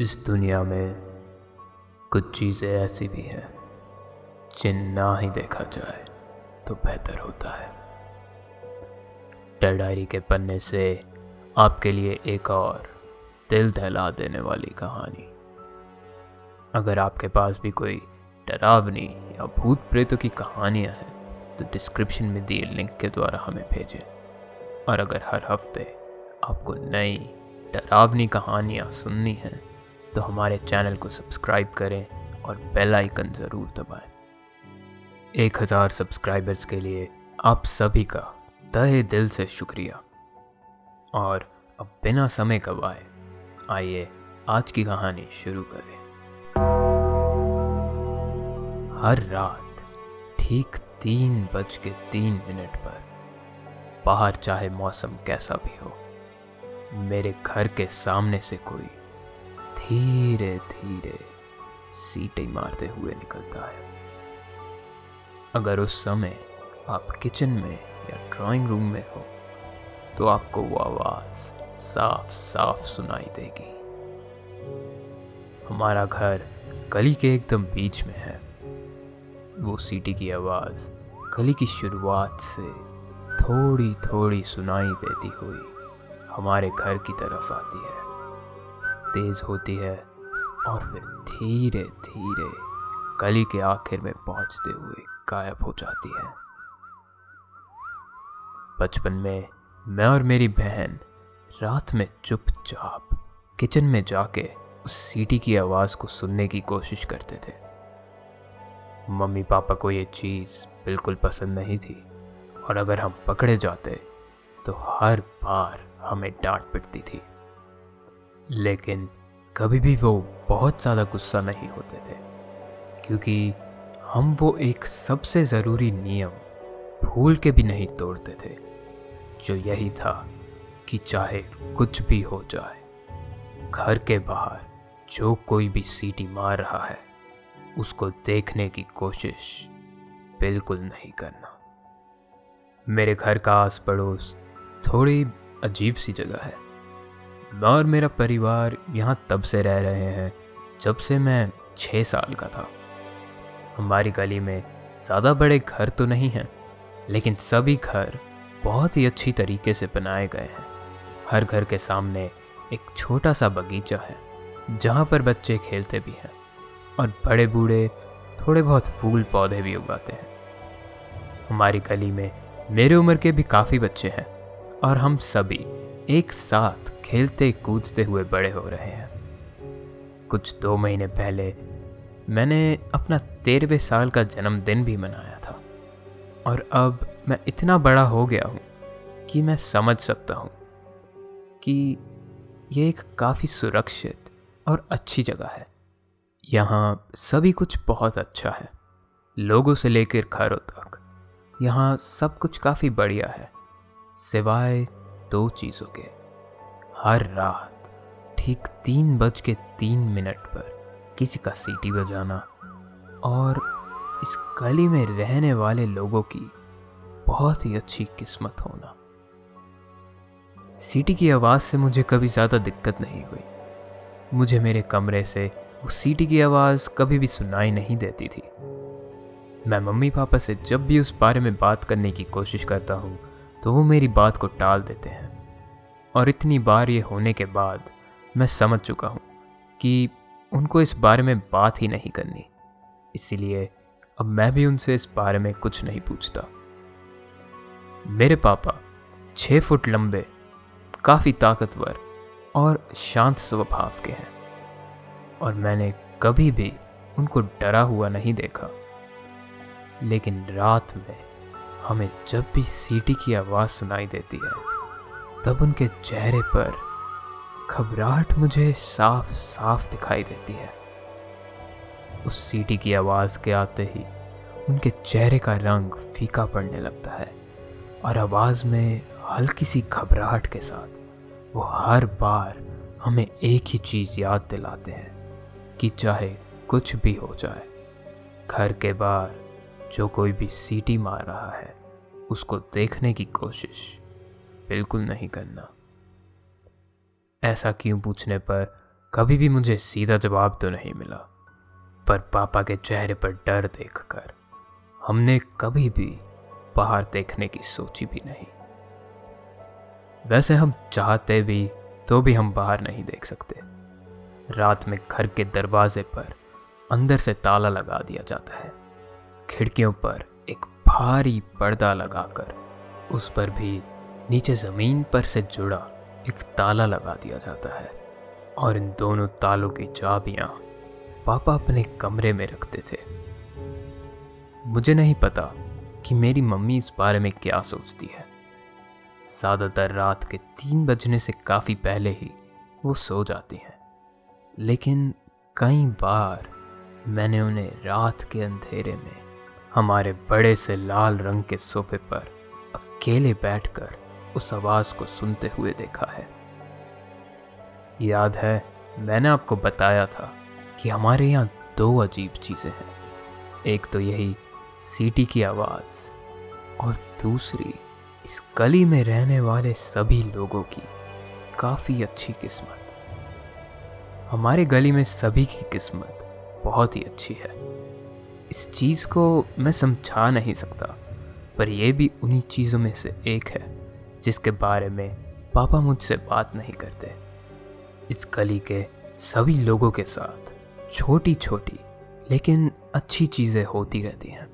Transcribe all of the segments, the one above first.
इस दुनिया में कुछ चीज़ें ऐसी भी हैं, जिन ना ही देखा जाए तो बेहतर होता है। डायरी के पन्ने से आपके लिए एक और दिल दहला देने वाली कहानी। अगर आपके पास भी कोई डरावनी या भूत प्रेतों की कहानियाँ हैं तो डिस्क्रिप्शन में दिए लिंक के द्वारा हमें भेजें। और अगर हर हफ़्ते आपको नई डरावनी कहानियाँ सुननी हैं तो हमारे चैनल को सब्सक्राइब करें और बेल आइकन ज़रूर दबाएँ। एक हज़ार सब्सक्राइबर्स के लिए आप सभी का तहे दिल से शुक्रिया और अब बिना समय गवाए, आइए आज की कहानी शुरू करें हर रात ठीक तीन बज के तीन मिनट पर, बाहर चाहे मौसम कैसा भी हो, मेरे घर के सामने से कोई धीरे धीरे सीटें मारते हुए निकलता है। अगर उस समय आप किचन में या ड्राइंग रूम में हो तो आपको वो आवाज़ साफ़ साफ़ सुनाई देगी। हमारा घर गली के एकदम बीच में है। वो सीटी की आवाज़ गली की शुरुआत से थोड़ी थोड़ी सुनाई देती हुई हमारे घर की तरफ़ आती है। तेज होती है और फिर धीरे धीरे गली के आखिर में पहुँचते हुए गायब हो जाती है। बचपन में मैं और मेरी बहन रात में चुपचाप किचन में जाके उस सीटी की आवाज़ को सुनने की कोशिश करते थे। मम्मी पापा को ये चीज़ बिल्कुल पसंद नहीं थी और अगर हम पकड़े जाते तो हर बार हमें डांट पिटती थी। लेकिन कभी भी वो बहुत ज़्यादा गुस्सा नहीं होते थे, क्योंकि हम वो एक सबसे ज़रूरी नियम भूल के भी नहीं तोड़ते थे, जो यही था कि चाहे कुछ भी हो जाए, घर के बाहर जो कोई भी सीटी मार रहा है, उसको देखने की कोशिश बिल्कुल नहीं करना। मेरे घर का आस पड़ोस थोड़ी अजीब सी जगह है। मैं और मेरा परिवार यहाँ तब से रह रहे हैं जब से मैं छः साल का था। हमारी गली में ज़्यादा बड़े घर तो नहीं हैं, लेकिन सभी घर बहुत ही अच्छी तरीके से बनाए गए हैं। हर घर के सामने एक छोटा सा बगीचा है, जहाँ पर बच्चे खेलते भी हैं और बड़े बूढ़े थोड़े बहुत फूल पौधे भी उगाते हैं। हमारी गली में मेरे उम्र के भी काफ़ी बच्चे हैं और हम सभी एक साथ खेलते कूदते हुए बड़े हो रहे हैं। कुछ दो महीने पहले मैंने अपना तेरहवें साल का जन्मदिन भी मनाया था। और अब मैं इतना बड़ा हो गया हूँ कि मैं समझ सकता हूँ कि ये एक काफ़ी सुरक्षित और अच्छी जगह है। यहाँ सभी कुछ बहुत अच्छा है। लोगों से लेकर घरों तक यहाँ सब कुछ काफ़ी बढ़िया है। सिवाय दो चीज़ों के। हर रात, ठीक तीन बज के तीन मिनट पर किसी का सीटी बजाना और इस गली में रहने वाले लोगों की बहुत ही अच्छी किस्मत होना। सीटी की आवाज़ से मुझे कभी ज़्यादा दिक्कत नहीं हुई। मुझे मेरे कमरे से उस सीटी की आवाज़ कभी भी सुनाई नहीं देती थी। मैं मम्मी पापा से जब भी उस बारे में बात करने की कोशिश करता हूँ तो वो मेरी बात को टाल देते हैं। और इतनी बार ये होने के बाद मैं समझ चुका हूँ कि उनको इस बारे में बात ही नहीं करनी। इसीलिए अब मैं भी उनसे इस बारे में कुछ नहीं पूछता। मेरे पापा छः फुट लंबे, काफ़ी ताकतवर और शांत स्वभाव के हैं और मैंने कभी भी उनको डरा हुआ नहीं देखा। लेकिन रात में हमें जब भी सीटी की आवाज़ सुनाई देती है तब उनके चेहरे पर घबराहट मुझे साफ़ साफ़ दिखाई देती है। उस सीटी की आवाज़ के आते ही उनके चेहरे का रंग फीका पड़ने लगता है और आवाज़ में हल्की सी घबराहट के साथ वो हर बार हमें एक ही चीज़ याद दिलाते हैं कि चाहे कुछ भी हो जाए, घर के बाहर जो कोई भी सीटी मार रहा है, उसको देखने की कोशिश बिल्कुल नहीं करना। ऐसा क्यों पूछने पर कभी भी मुझे सीधा जवाब तो नहीं मिला, पर पापा के चेहरे पर डर देखकर हमने कभी भी बाहर देखने की सोची भी नहीं। वैसे हम चाहते भी तो भी हम बाहर नहीं देख सकते। रात में घर के दरवाजे पर अंदर से ताला लगा दिया जाता है। खिड़कियों पर एक भारी पर्दा लगाकर उस पर भी नीचे ज़मीन पर से जुड़ा एक ताला लगा दिया जाता है और इन दोनों तालों की चाबियाँ पापा अपने कमरे में रखते थे। मुझे नहीं पता कि मेरी मम्मी इस बारे में क्या सोचती है। ज़्यादातर रात के तीन बजने से काफ़ी पहले ही वो सो जाती हैं। लेकिन कई बार मैंने उन्हें रात के अंधेरे में हमारे बड़े से लाल रंग के सोफे पर अकेले बैठकर उस आवाज़ को सुनते हुए देखा है। याद है, मैंने आपको बताया था कि हमारे यहाँ दो अजीब चीज़ें हैं। एक तो यही सीटी की आवाज़ और दूसरी इस गली में रहने वाले सभी लोगों की काफ़ी अच्छी किस्मत। हमारे गली में सभी की किस्मत बहुत ही अच्छी है। इस चीज़ को मैं समझा नहीं सकता, पर यह भी उन्हीं चीज़ों में से एक है। जिसके बारे में पापा मुझसे बात नहीं करते। इस गली के सभी लोगों के साथ छोटी छोटी लेकिन अच्छी चीज़ें होती रहती हैं।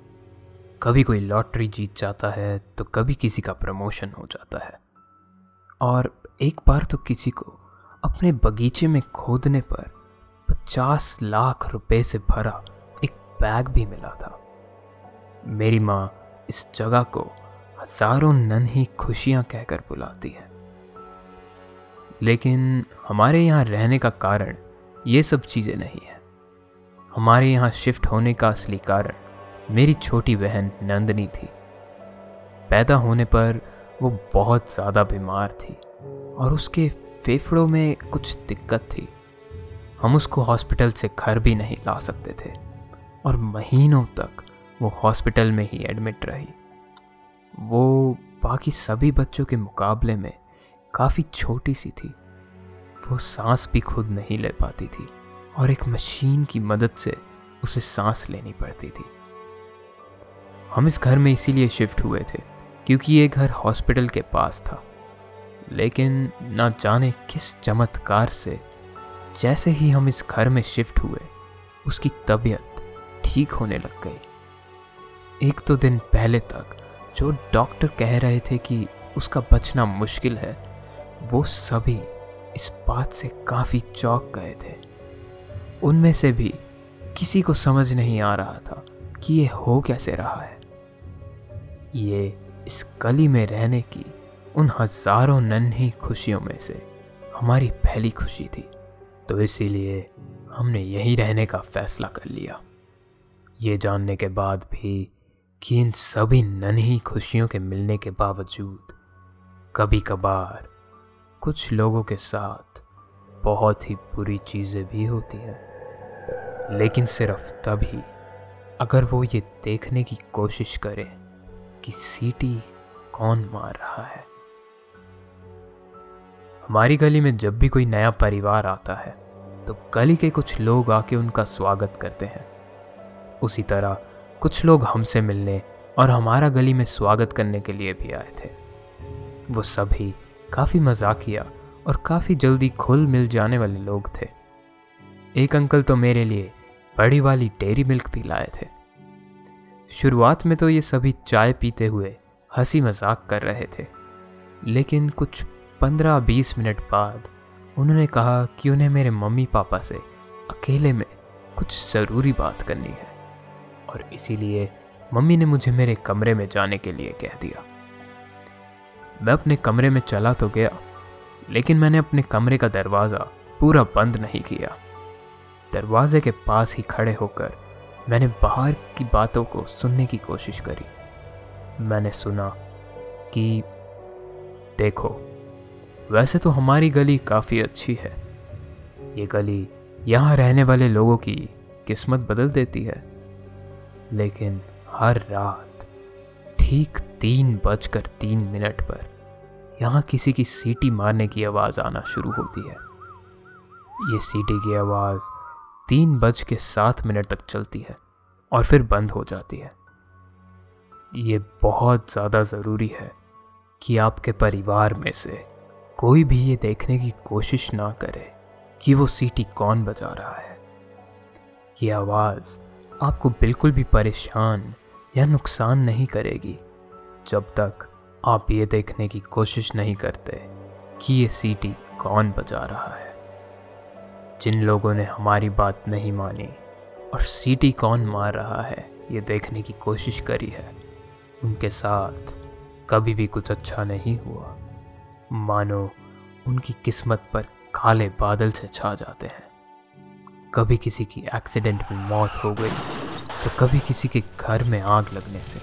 कभी कोई लॉटरी जीत जाता है तो कभी किसी का प्रमोशन हो जाता है। और एक बार तो किसी को अपने बगीचे में खोदने पर पचास लाख रुपए से भरा एक बैग भी मिला था। मेरी माँ इस जगह को हज़ारों नन्ही खुशियाँ कहकर बुलाती है। लेकिन हमारे यहाँ रहने का कारण ये सब चीज़ें नहीं है। हमारे यहाँ शिफ्ट होने का असली कारण मेरी छोटी बहन नंदनी थी। पैदा होने पर वो बहुत ज़्यादा बीमार थी और उसके फेफड़ों में कुछ दिक्कत थी। हम उसको हॉस्पिटल से घर भी नहीं ला सकते थे और महीनों तक वो हॉस्पिटल में ही एडमिट रही। वो बाकी सभी बच्चों के मुकाबले में काफ़ी छोटी सी थी। वो सांस भी खुद नहीं ले पाती थी और एक मशीन की मदद से उसे सांस लेनी पड़ती थी। हम इस घर में इसीलिए शिफ्ट हुए थे क्योंकि ये घर हॉस्पिटल के पास था। लेकिन ना जाने किस चमत्कार से जैसे ही हम इस घर में शिफ्ट हुए, उसकी तबीयत ठीक होने लग गई। एक दो दिन पहले तक जो डॉक्टर कह रहे थे कि उसका बचना मुश्किल है, वो सभी इस बात से काफ़ी चौंक गए थे। उनमें से भी किसी को समझ नहीं आ रहा था कि ये हो कैसे रहा है। ये इस गली में रहने की उन हज़ारों नन्ही खुशियों में से हमारी पहली खुशी थी तो इसीलिए हमने यहीं रहने का फैसला कर लिया। ये जानने के बाद भी कि इन सभी नन्ही खुशियों के मिलने के बावजूद कभी कभार कुछ लोगों के साथ बहुत ही बुरी चीज़ें भी होती हैं। लेकिन सिर्फ़ तभी अगर वो ये देखने की कोशिश करें कि सीटी कौन मार रहा है। हमारी गली में जब भी कोई नया परिवार आता है तो गली के कुछ लोग आके उनका स्वागत करते हैं। उसी तरह कुछ लोग हमसे मिलने और हमारा गली में स्वागत करने के लिए भी आए थे। वो सभी काफ़ी मजाकिया और काफ़ी जल्दी खुल मिल जाने वाले लोग थे। एक अंकल तो मेरे लिए बड़ी वाली डेयरी मिल्क भी लाए थे। शुरुआत में तो ये सभी चाय पीते हुए हँसी मज़ाक कर रहे थे, लेकिन कुछ पंद्रह बीस मिनट बाद उन्होंने कहा कि उन्हें मेरे मम्मी पापा से अकेले में कुछ ज़रूरी बात करनी है। और इसीलिए मम्मी ने मुझे मेरे कमरे में जाने के लिए कह दिया। मैं अपने कमरे में चला तो गया, लेकिन मैंने अपने कमरे का दरवाज़ा पूरा बंद नहीं किया। दरवाजे के पास ही खड़े होकर मैंने बाहर की बातों को सुनने की कोशिश करी। मैंने सुना कि, देखो, वैसे तो हमारी गली काफ़ी अच्छी है। ये गली यहाँ रहने वाले लोगों की किस्मत बदल देती है। लेकिन हर रात, ठीक तीन बजकर तीन मिनट पर यहाँ किसी की सीटी मारने की आवाज़ आना शुरू होती है। ये सीटी की आवाज़ तीन बज के सात मिनट तक चलती है और फिर बंद हो जाती है। ये बहुत ज़्यादा ज़रूरी है कि आपके परिवार में से कोई भी ये देखने की कोशिश ना करे कि वो सीटी कौन बजा रहा है। ये आवाज़ आपको बिल्कुल भी परेशान या नुकसान नहीं करेगी, जब तक आप ये देखने की कोशिश नहीं करते कि ये सीटी कौन बजा रहा है। जिन लोगों ने हमारी बात नहीं मानी और सीटी कौन मार रहा है, ये देखने की कोशिश करी है, उनके साथ कभी भी कुछ अच्छा नहीं हुआ। मानो उनकी किस्मत पर काले बादल से छा जाते हैं। कभी किसी की एक्सीडेंट में मौत हो गई तो कभी किसी के घर में आग लगने से।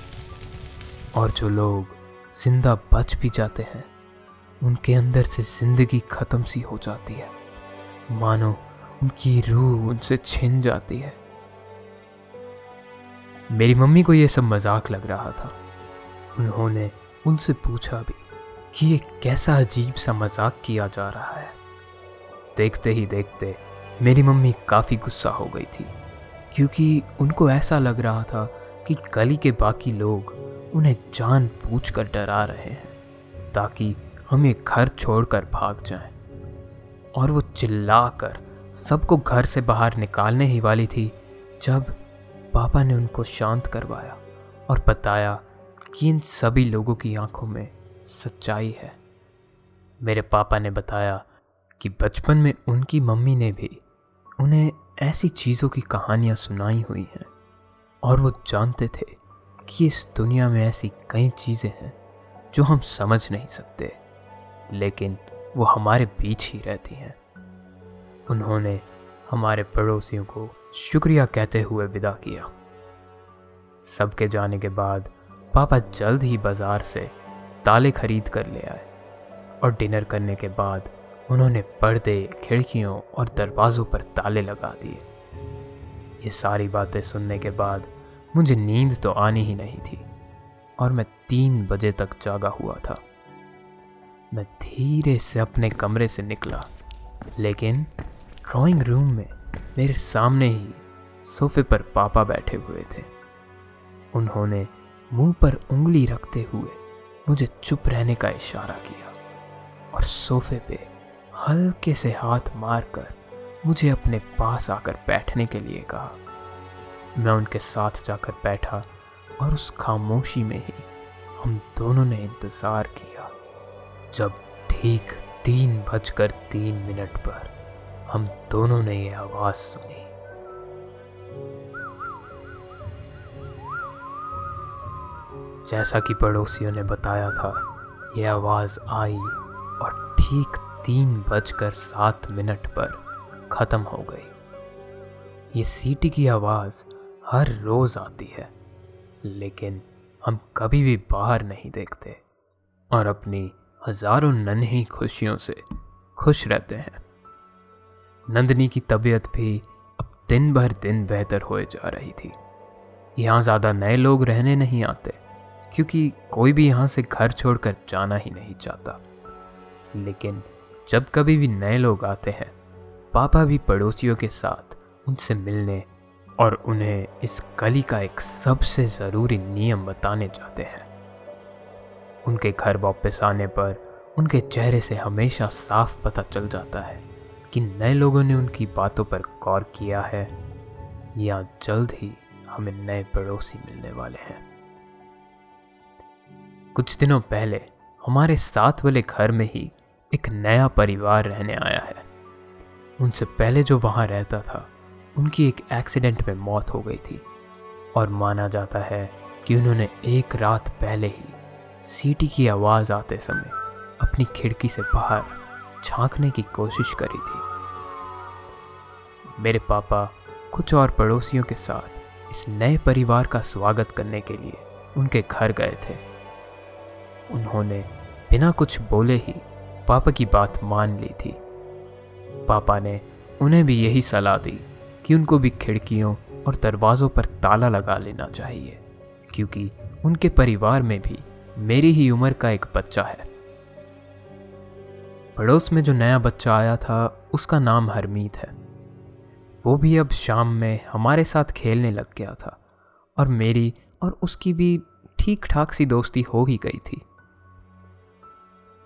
और जो लोग ज़िंदा बच भी जाते हैं, उनके अंदर से ज़िंदगी ख़त्म सी हो जाती है। मानो उनकी रूह उनसे छिन जाती है। मेरी मम्मी को यह सब मज़ाक लग रहा था। उन्होंने उनसे पूछा भी कि ये कैसा अजीब सा मज़ाक किया जा रहा है। देखते ही देखते मेरी मम्मी काफ़ी गुस्सा हो गई थी, क्योंकि उनको ऐसा लग रहा था कि गली के बाकी लोग उन्हें जान पूछ कर डरा रहे हैं, ताकि हम ये घर छोड़कर भाग जाएँ। और वो चिल्लाकर सबको घर से बाहर निकालने ही वाली थी, जब पापा ने उनको शांत करवाया और बताया कि इन सभी लोगों की आँखों में सच्चाई है मेरे पापा ने बताया कि बचपन में उनकी मम्मी ने भी उन्हें ऐसी चीज़ों की कहानियाँ सुनाई हुई हैं, और वो जानते थे कि इस दुनिया में ऐसी कई चीज़ें हैं जो हम समझ नहीं सकते, लेकिन वो हमारे बीच ही रहती हैं। उन्होंने हमारे पड़ोसियों को शुक्रिया कहते हुए विदा किया। सबके जाने के बाद पापा जल्द ही बाज़ार से ताले खरीद कर ले आए, और डिनर करने के बाद उन्होंने पर्दे, खिड़कियों और दरवाज़ों पर ताले लगा दिए। ये सारी बातें सुनने के बाद मुझे नींद तो आनी ही नहीं थी और मैं तीन बजे तक जागा हुआ था। मैं धीरे से अपने कमरे से निकला, लेकिन ड्राइंग रूम में मेरे सामने ही सोफे पर पापा बैठे हुए थे। उन्होंने मुँह पर उंगली रखते हुए मुझे चुप रहने का इशारा किया और सोफे पे हल्के से हाथ मारकर मुझे अपने पास आकर बैठने के लिए कहा। मैं उनके साथ जाकर बैठा और उस खामोशी में ही हम दोनों ने इंतज़ार किया। जब ठीक तीन बजकर तीन मिनट पर हम दोनों ने ये आवाज़ सुनी। जैसा कि पड़ोसियों ने बताया था यह आवाज़ आई और ठीक तीन बजकर सात मिनट पर ख़त्म हो गई। ये सीटी की आवाज़ हर रोज़ आती है, लेकिन हम कभी भी बाहर नहीं देखते और अपनी हज़ारों नन्ही खुशियों से खुश रहते हैं। नंदनी की तबीयत भी अब दिन भर दिन बेहतर होए जा रही थी। यहाँ ज़्यादा नए लोग रहने नहीं आते, क्योंकि कोई भी यहाँ से घर छोड़कर जाना ही नहीं चाहता। लेकिन जब कभी भी नए लोग आते हैं, पापा भी पड़ोसियों के साथ उनसे मिलने और उन्हें इस गली का एक सबसे ज़रूरी नियम बताने जाते हैं। उनके घर वापस आने पर उनके चेहरे से हमेशा साफ़ पता चल जाता है कि नए लोगों ने उनकी बातों पर गौर किया है या जल्द ही हमें नए पड़ोसी मिलने वाले हैं। कुछ दिनों पहले हमारे साथ वाले घर में ही एक नया परिवार रहने आया है। उनसे पहले जो वहाँ रहता था, उनकी एक एक्सीडेंट में मौत हो गई थी और माना जाता है कि उन्होंने एक रात पहले ही सीटी की आवाज़ आते समय अपनी खिड़की से बाहर झांकने की कोशिश करी थी। मेरे पापा कुछ और पड़ोसियों के साथ इस नए परिवार का स्वागत करने के लिए उनके घर गए थे। उन्होंने बिना कुछ बोले ही पापा की बात मान ली थी। पापा ने उन्हें भी यही सलाह दी कि उनको भी खिड़कियों और दरवाज़ों पर ताला लगा लेना चाहिए, क्योंकि उनके परिवार में भी मेरी ही उम्र का एक बच्चा है। पड़ोस में जो नया बच्चा आया था, उसका नाम हरमीत है। वो भी अब शाम में हमारे साथ खेलने लग गया था और मेरी और उसकी भी ठीक ठाक सी दोस्ती हो ही गई थी।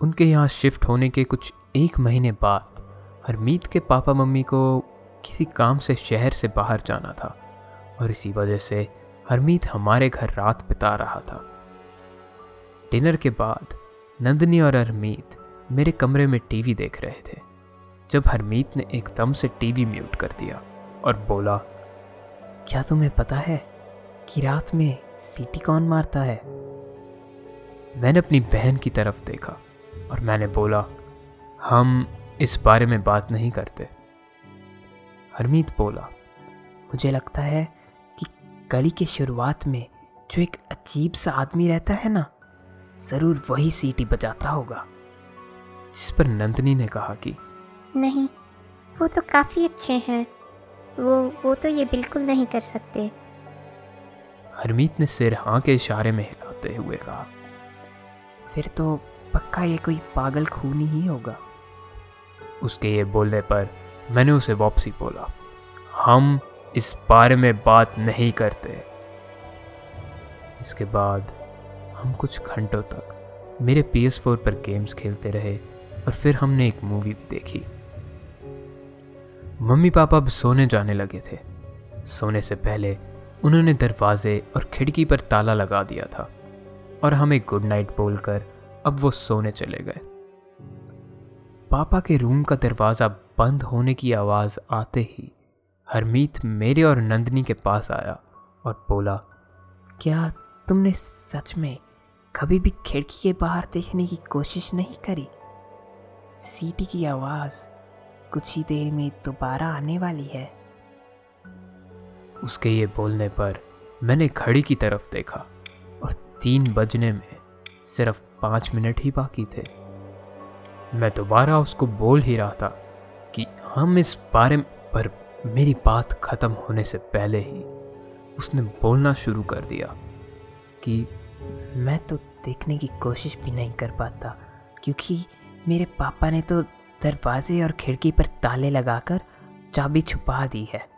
उनके यहाँ शिफ्ट होने के कुछ एक महीने बाद, हरमीत के पापा मम्मी को किसी काम से शहर से बाहर जाना था और इसी वजह से हरमीत हमारे घर रात बिता रहा था। डिनर के बाद नंदनी और हरमीत मेरे कमरे में टीवी देख रहे थे, जब हरमीत ने एकदम से टीवी म्यूट कर दिया और बोला, क्या तुम्हें पता है कि रात में सीटी कौन मारता है? मैंने अपनी बहन की तरफ़ देखा और मैंने बोला हम इस बारे में बात नहीं करते। हरमीत बोला मुझे लगता है कि गली के शुरुआत में जो एक अजीब सा आदमी रहता है ना ज़रूर वही सीटी बजाता होगा। जिस पर नंदनी ने कहा कि नहीं वो तो काफ़ी अच्छे हैं। वो वो तो ये बिल्कुल नहीं कर सकते। हरमीत ने सिर हाँ के इशारे में हिलाते हुए कहा फिर तो पक्का ये कोई पागल खूनी ही होगा। उसके ये बोलने पर मैंने उसे वापसी बोला, हम इस बारे में बात नहीं करते। इसके बाद हम कुछ घंटों तक मेरे पी एस फोर पर गेम्स खेलते रहे और फिर हमने एक मूवी भी देखी। मम्मी पापा अब सोने जाने लगे थे। सोने से पहले उन्होंने दरवाजे और खिड़की पर ताला लगा दिया था और हमें गुड नाइट बोलकर अब वो सोने चले गए। पापा के रूम का दरवाज़ा बंद होने की आवाज़ आते ही हरमीत मेरे और नंदनी के पास आया और बोला, क्या तुमने सच में कभी भी खिड़की के बाहर देखने की कोशिश नहीं करी? सीटी की आवाज़ कुछ ही देर में दोबारा आने वाली है। उसके ये बोलने पर मैंने घड़ी की तरफ़ देखा और तीन बजने में सिर्फ़ पाँच मिनट ही बाकी थे। मैं दोबारा उसको बोल ही रहा था कि हम इस बारे पर मेरी बात ख़त्म होने से पहले ही उसने बोलना शुरू कर दिया कि मैं तो देखने की कोशिश भी नहीं कर पाता क्योंकि मेरे पापा ने तो दरवाजे और खिड़की पर ताले लगाकर चाबी छुपा दी है।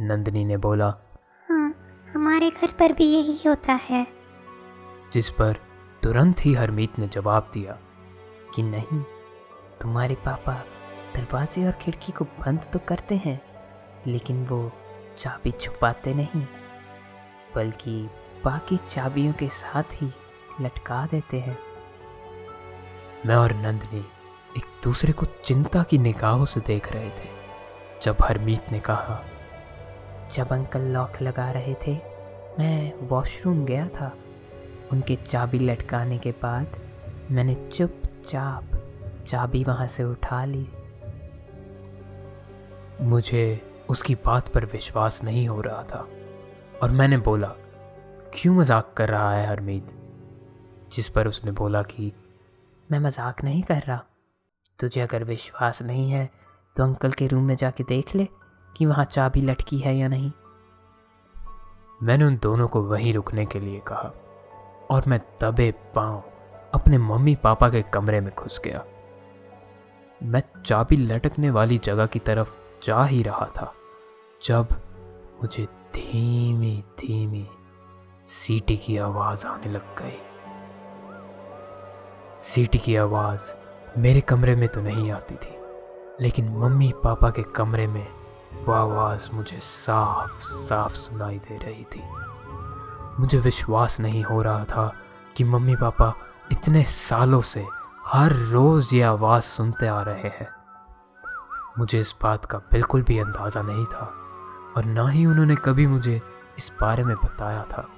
नंदनी ने बोला हाँ हमारे घर पर भी यही होता है। जिस पर तुरंत ही हरमीत ने जवाब दिया कि नहीं, तुम्हारे पापा दरवाजे और खिड़की को बंद तो करते हैं, लेकिन वो चाबी छुपाते नहीं, बल्कि बाकी चाबियों के साथ ही लटका देते हैं। मैं और नंदनी एक दूसरे को चिंता की निगाहों से देख रहे थे, जब हरमीत ने कहा, जब अंकल लॉक लगा रहे थे, मैं वॉशरूम गया था। उनके चाबी लटकाने के बाद मैंने चुपचाप चाबी वहाँ से उठा ली। मुझे उसकी बात पर विश्वास नहीं हो रहा था और मैंने बोला क्यों मज़ाक कर रहा है हरमीत? जिस पर उसने बोला कि मैं मज़ाक नहीं कर रहा। तुझे अगर विश्वास नहीं है तो अंकल के रूम में जाके देख ले कि वहाँ चाबी लटकी है या नहीं। मैंने उन दोनों को वहीं रुकने के लिए कहा। और मैं दबे पाँव अपने मम्मी पापा के कमरे में घुस गया। मैं चाबी लटकने वाली जगह की तरफ़ जा ही रहा था, जब मुझे धीमी धीमी सीटी की आवाज़ आने लग गई। सीटी की आवाज़ मेरे कमरे में तो नहीं आती थी, लेकिन मम्मी पापा के कमरे में वो आवाज़ मुझे साफ़ साफ़ सुनाई दे रही थी। मुझे विश्वास नहीं हो रहा था कि मम्मी पापा इतने सालों से हर रोज़ ये आवाज़ सुनते आ रहे हैं। मुझे इस बात का बिल्कुल भी अंदाज़ा नहीं था और ना ही उन्होंने कभी मुझे इस बारे में बताया था।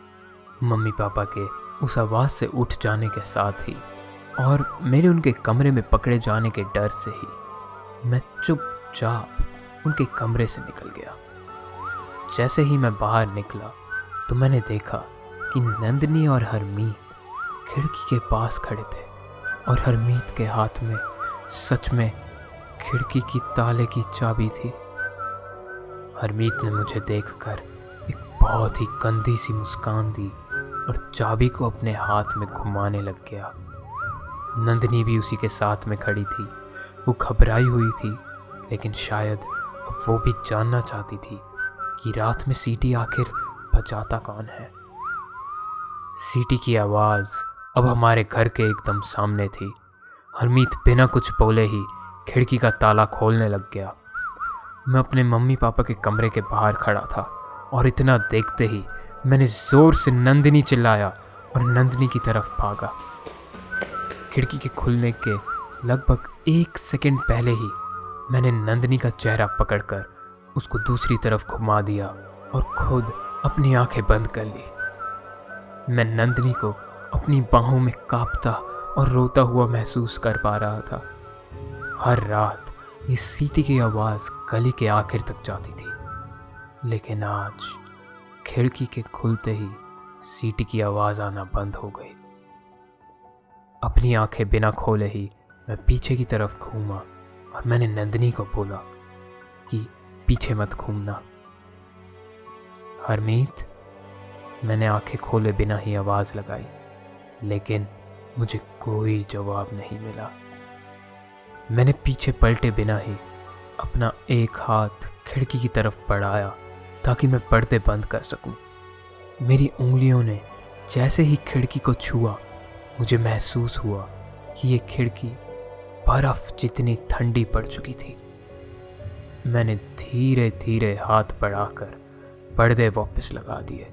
मम्मी पापा के उस आवाज़ से उठ जाने के साथ ही और मेरे उनके कमरे में पकड़े जाने के डर से ही मैं चुपचाप उनके कमरे से निकल गया। जैसे ही मैं बाहर निकला तो मैंने देखा कि नंदनी और हरमीत खिड़की के पास खड़े थे और हरमीत के हाथ में सच में खिड़की की ताले की चाबी थी। हरमीत ने मुझे देखकर एक बहुत ही गंदी सी मुस्कान दी और चाबी को अपने हाथ में घुमाने लग गया। नंदनी भी उसी के साथ में खड़ी थी। वो घबराई हुई थी, लेकिन शायद वो भी जानना चाहती थी कि रात में सीटी आखिर बजाता कौन है? सीटी की आवाज़ अब हमारे घर के एकदम सामने थी। हरमीत बिना कुछ बोले ही खिड़की का ताला खोलने लग गया। मैं अपने मम्मी पापा के कमरे के बाहर खड़ा था और इतना देखते ही मैंने ज़ोर से नंदिनी चिल्लाया और नंदिनी की तरफ़ भागा। खिड़की के खुलने के लगभग एक सेकंड पहले ही मैंने नंदिनी का चेहरा पकड़कर उसको दूसरी तरफ़ घुमा दिया और खुद अपनी आँखें बंद कर ली। मैं नंदनी को अपनी बाहों में कांपता और रोता हुआ महसूस कर पा रहा था। हर रात इस सीटी की आवाज़ गली के आखिर तक जाती थी। लेकिन आज खिड़की के खुलते ही सीटी की आवाज़ आना बंद हो गई। अपनी आँखें बिना खोले ही मैं पीछे की तरफ़ घूमा और मैंने नंदिनी को बोला कि, पीछे मत घूमना। हरमीत, मैंने आँखें खोले बिना ही आवाज़ लगाई, लेकिन मुझे कोई जवाब नहीं मिला मैंने पीछे पलटे बिना ही अपना एक हाथ खिड़की की तरफ़ बढ़ाया ताकि मैं पर्दे बंद कर सकूँ। मेरी उंगलियों ने जैसे ही खिड़की को छुआ, मुझे महसूस हुआ कि ये खिड़की बर्फ़ जितनी ठंडी पड़ चुकी थी मैंने धीरे धीरे हाथ बढ़ाकर पर्दे वापस लगा दिए।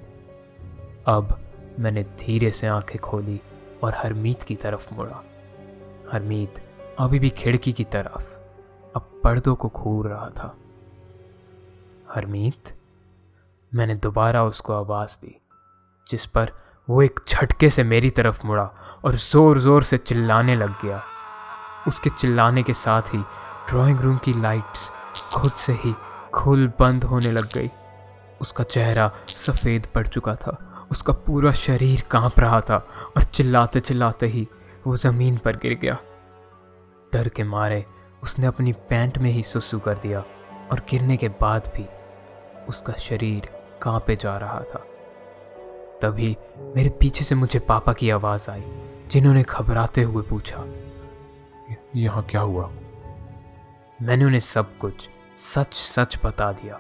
अब मैंने धीरे से आँखें खोली और हरमीत की तरफ़ मुड़ा। हरमीत अभी भी खिड़की की तरफ़, अब पर्दों को घूर रहा था। हरमीत, मैंने दोबारा उसको आवाज़ दी, जिस पर वो एक झटके से मेरी तरफ़ मुड़ा और ज़ोर ज़ोर से चिल्लाने लग गया। उसके चिल्लाने के साथ ही ड्राइंग रूम की लाइट्स खुद से ही खुल बंद होने लग गई। उसका चेहरा सफ़ेद पड़ चुका था। उसका पूरा शरीर काँप रहा था और चिल्लाते चिल्लाते ही वो ज़मीन पर गिर गया। डर के मारे उसने अपनी पैंट में ही सुसु कर दिया और गिरने के बाद भी उसका शरीर कांपे जा रहा था। तभी मेरे पीछे से मुझे पापा की आवाज़ आई, जिन्होंने घबराते हुए पूछा यहाँ क्या हुआ? मैंने उन्हें सब कुछ सच सच बता दिया।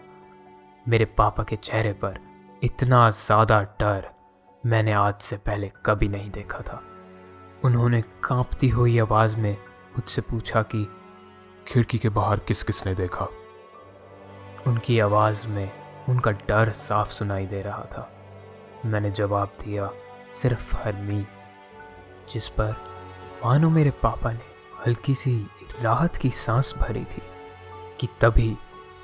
मेरे पापा के चेहरे पर इतना ज़्यादा डर मैंने आज से पहले कभी नहीं देखा था। उन्होंने कांपती हुई आवाज़ में मुझसे पूछा कि खिड़की के बाहर किस किस ने देखा? उनकी आवाज़ में उनका डर साफ़ सुनाई दे रहा था। मैंने जवाब दिया सिर्फ़ हरमीत जिस पर मानो मेरे पापा ने हल्की सी राहत की सांस भरी थी कि तभी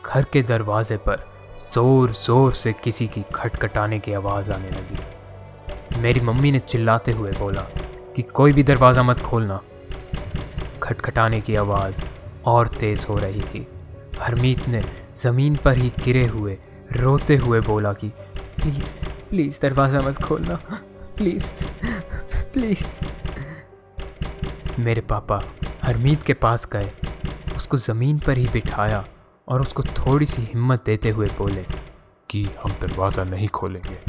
घर के दरवाजे पर ज़ोर ज़ोर से किसी की खटखटाने की आवाज़ आने लगी। मेरी मम्मी ने चिल्लाते हुए बोला कि कोई भी दरवाज़ा मत खोलना। खटखटाने की आवाज़ और तेज़ हो रही थी। हरमीत ने ज़मीन पर ही गिरे हुए, रोते हुए बोला कि, प्लीज़ प्लीज़ दरवाज़ा मत खोलना। Please please. मेरे पापा हरमीत के पास गए, उसको ज़मीन पर ही बिठाया। और उसको थोड़ी सी हिम्मत देते हुए बोले कि हम दरवाज़ा नहीं खोलेंगे।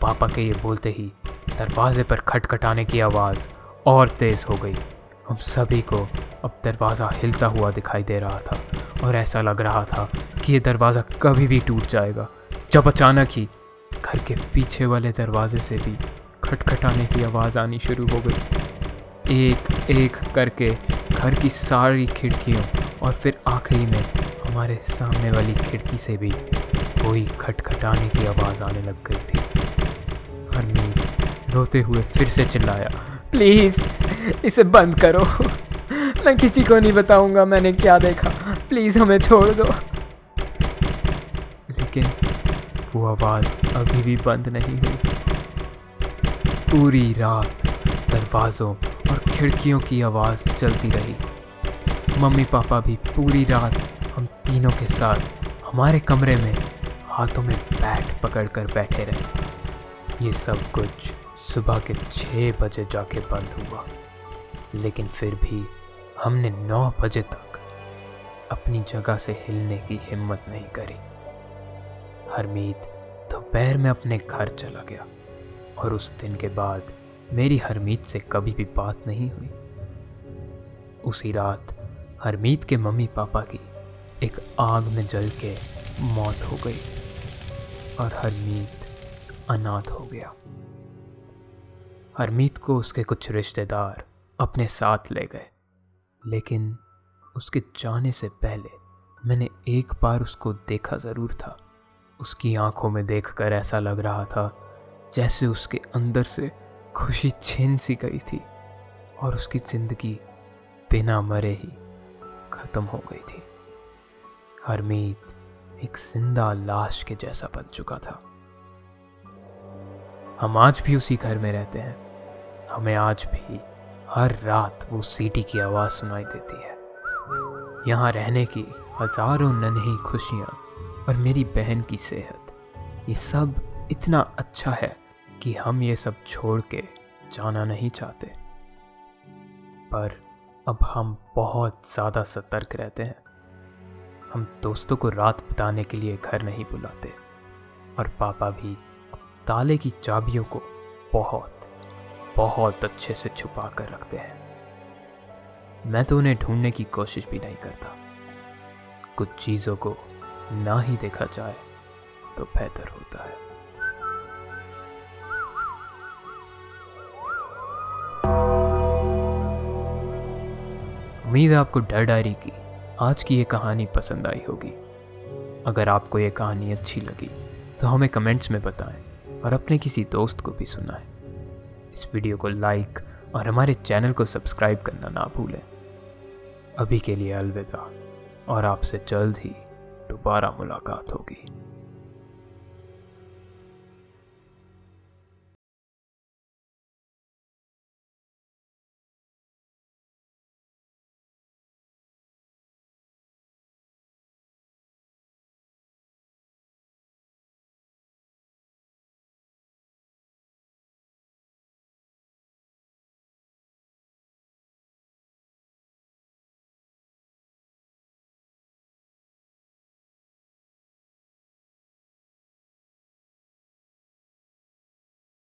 पापा के ये बोलते ही दरवाजे पर खटखटाने की आवाज़ और तेज़ हो गई। हम सभी को अब दरवाज़ा हिलता हुआ दिखाई दे रहा था और ऐसा लग रहा था कि ये दरवाज़ा कभी भी टूट जाएगा, जब अचानक ही घर के पीछे वाले दरवाजे से भी खटखटाने की आवाज़ आनी शुरू हो गई। एक एक करके घर की सारी खिड़कियों और फिर आखिरी में हमारे सामने वाली खिड़की से भी कोई खटखटाने की आवाज़ आने लग गई थी। हरमीत रोते हुए फिर से चिल्लाया, प्लीज़, इसे बंद करो। मैं किसी को नहीं बताऊँगा, मैंने क्या देखा। प्लीज़ हमें छोड़ दो। लेकिन वो आवाज़ अभी भी बंद नहीं हुई। पूरी रात दरवाज़ों और खिड़कियों की आवाज़ चलती रही। मम्मी पापा भी पूरी रात हम तीनों के साथ हमारे कमरे में हाथों में बैट पकड़ कर बैठे रहे। ये सब कुछ सुबह के छः बजे जाके बंद हुआ। लेकिन फिर भी हमने नौ बजे तक अपनी जगह से हिलने की हिम्मत नहीं करी। हरमीत दोपहर में अपने घर चला गया और उस दिन के बाद मेरी हरमीत से कभी भी बात नहीं हुई। उसी रात हरमीत के मम्मी पापा की एक आग में जल के मौत हो गई और हरमीत अनाथ हो गया। हरमीत को उसके कुछ रिश्तेदार अपने साथ ले गए, लेकिन उसके जाने से पहले मैंने एक बार उसको देखा ज़रूर था। उसकी आँखों में देखकर ऐसा लग रहा था जैसे उसके अंदर से खुशी छीन सी गई थी और उसकी ज़िंदगी बिना मरे ही ख़त्म हो गई थी। हरमीत एक ज़िंदा लाश के जैसा बन चुका था। हम आज भी उसी घर में रहते हैं। हमें आज भी हर रात वो सीटी की आवाज़ सुनाई देती है। यहाँ रहने की हज़ारों नन्ही खुशियाँ और मेरी बहन की सेहत, ये सब इतना अच्छा है कि हम ये सब छोड़ के जाना नहीं चाहते। पर अब हम बहुत ज़्यादा सतर्क रहते हैं। हम दोस्तों को रात बिताने के लिए घर नहीं बुलाते और पापा भी ताले की चाबियों को बहुत बहुत अच्छे से छुपा कर रखते हैं। मैं तो उन्हें ढूँढने की कोशिश भी नहीं करता। कुछ चीज़ों को ना ही देखा जाए तो बेहतर होता है। उम्मीद है आपको डर डायरी की, आज की ये कहानी पसंद आई होगी। अगर आपको ये कहानी अच्छी लगी तो हमें कमेंट्स में बताएँ और अपने किसी दोस्त को भी सुनाएँ। इस वीडियो को लाइक और हमारे चैनल को सब्सक्राइब करना ना भूलें। अभी के लिए अलविदा, और आपसे जल्द ही दोबारा मुलाकात होगी।